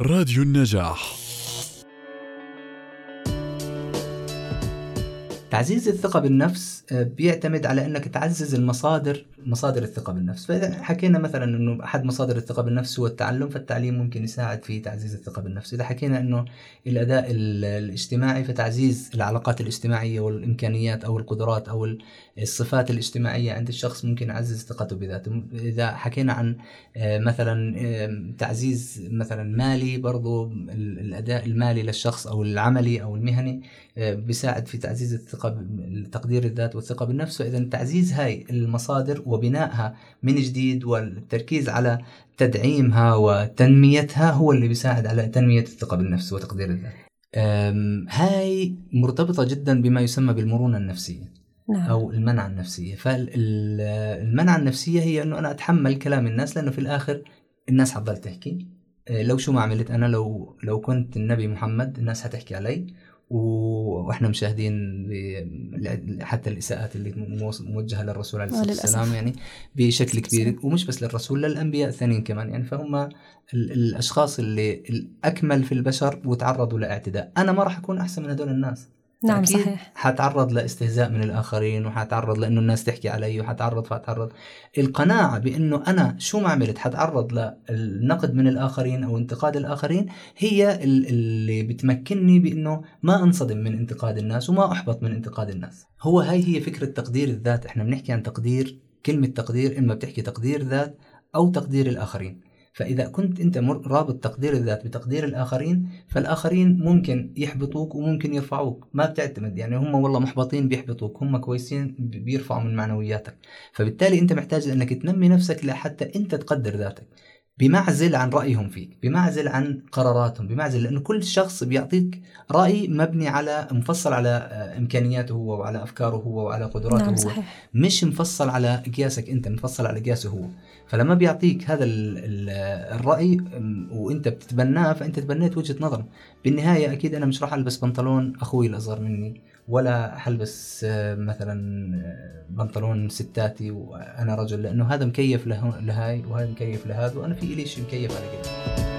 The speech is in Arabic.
راديو النجاح. تعزيز الثقة بالنفس آه، بيعتمد على إنك تعزز المصادر مصادر الثقة بالنفس، فإذا حكينا مثلا إنه أحد مصادر الثقة بالنفس هو التعلم فالتعليم ممكن يساعد في تعزيز الثقة بالنفس، إذا حكينا إنه الأداء ال- الاجتماعي فتعزيز العلاقات الاجتماعية والإمكانيات أو القدرات ال- الصفات الاجتماعية عند الشخص ممكن يعزز ثقته بذاته، إذا حكينا عن آه، مثلا تعزيز مثلا مالي برضو ال- الأداء المالي للشخص أو العملي أو المهني آه، بيساعد في تعزيز الثقة تقدير الذات والثقة بالنفس. فإذا تعزيز هاي المصادر وبنائها من جديد والتركيز على تدعيمها وتنميتها هو اللي بيساعد على تنمية الثقة بالنفس وتقدير الذات. هاي مرتبطة جدا بما يسمى بالمرونة النفسية نعم. أو المنع النفسية. فالمنع النفسية هي إنه أنا أتحمل كلام الناس لأنه في الآخر الناس حتضل تحكي. آه، لو شو ما عملت أنا لو لو كنت النبي محمد الناس حتحكي علي. وإحنا مشاهدين حتى الإساءات اللي مو- موجهة للرسول عليه الصلاة. والسلام يعني بشكل كبير. ومش بس للرسول للأنبياء الثانيين كمان. يعني فهم ال- الأشخاص اللي الاكمل في البشر وتعرضوا لإعتداء. أنا ما راح أكون أحسن من هدول الناس. نعم أكيد صحيح. حتعرض لاستهزاء من الآخرين وحتعرض لأنه الناس تحكي علي وحتعرض فحتعرض القناعة بأنه أنا شو ما عملت حتعرض للنقد من الآخرين أو انتقاد الآخرين هي ال- اللي بتمكنني بأنه ما أنصدم من انتقاد الناس وما أحبط من انتقاد الناس. هو هاي هي فكرة تقدير الذات. إحنا بنحكي عن تقدير كلمة تقدير إما بتحكي تقدير ذات أو تقدير الآخرين. فإذا كنت أنت رابط تقدير الذات بتقدير الآخرين فالآخرين ممكن يحبطوك وممكن يرفعوك. ما بتعتمد يعني هم والله محبطين بيحبطوك هم كويسين بي- بيرفعوا من معنوياتك. فبالتالي أنت محتاج أنك تنمي نفسك لحتى أنت تقدر ذاتك. بمعزل عن رأيهم فيك بمعزل عن قراراتهم بمعزل لأنه كل شخص بيعطيك رأي مبني على مفصل على آه، إمكانياته هو وعلى أفكاره هو وعلى قدراته نعم هو. صحيح. مش مفصل على قياسك أنت مفصل على قياسه هو. فلما بيعطيك هذا ال ال الرأي وأنت بتتبناه فأنت تبنيت وجهة نظره بالنهاية أكيد أنا مش راح ألبس بنطلون أخوي الاصغر مني. ولا حلبس آه، مثلا آه، بنطلون ستاتي وأنا رجل لأنه هذا مكيف له لهاي وهذا مكيف لهذا وأنا في الي شيء مكيف على كده.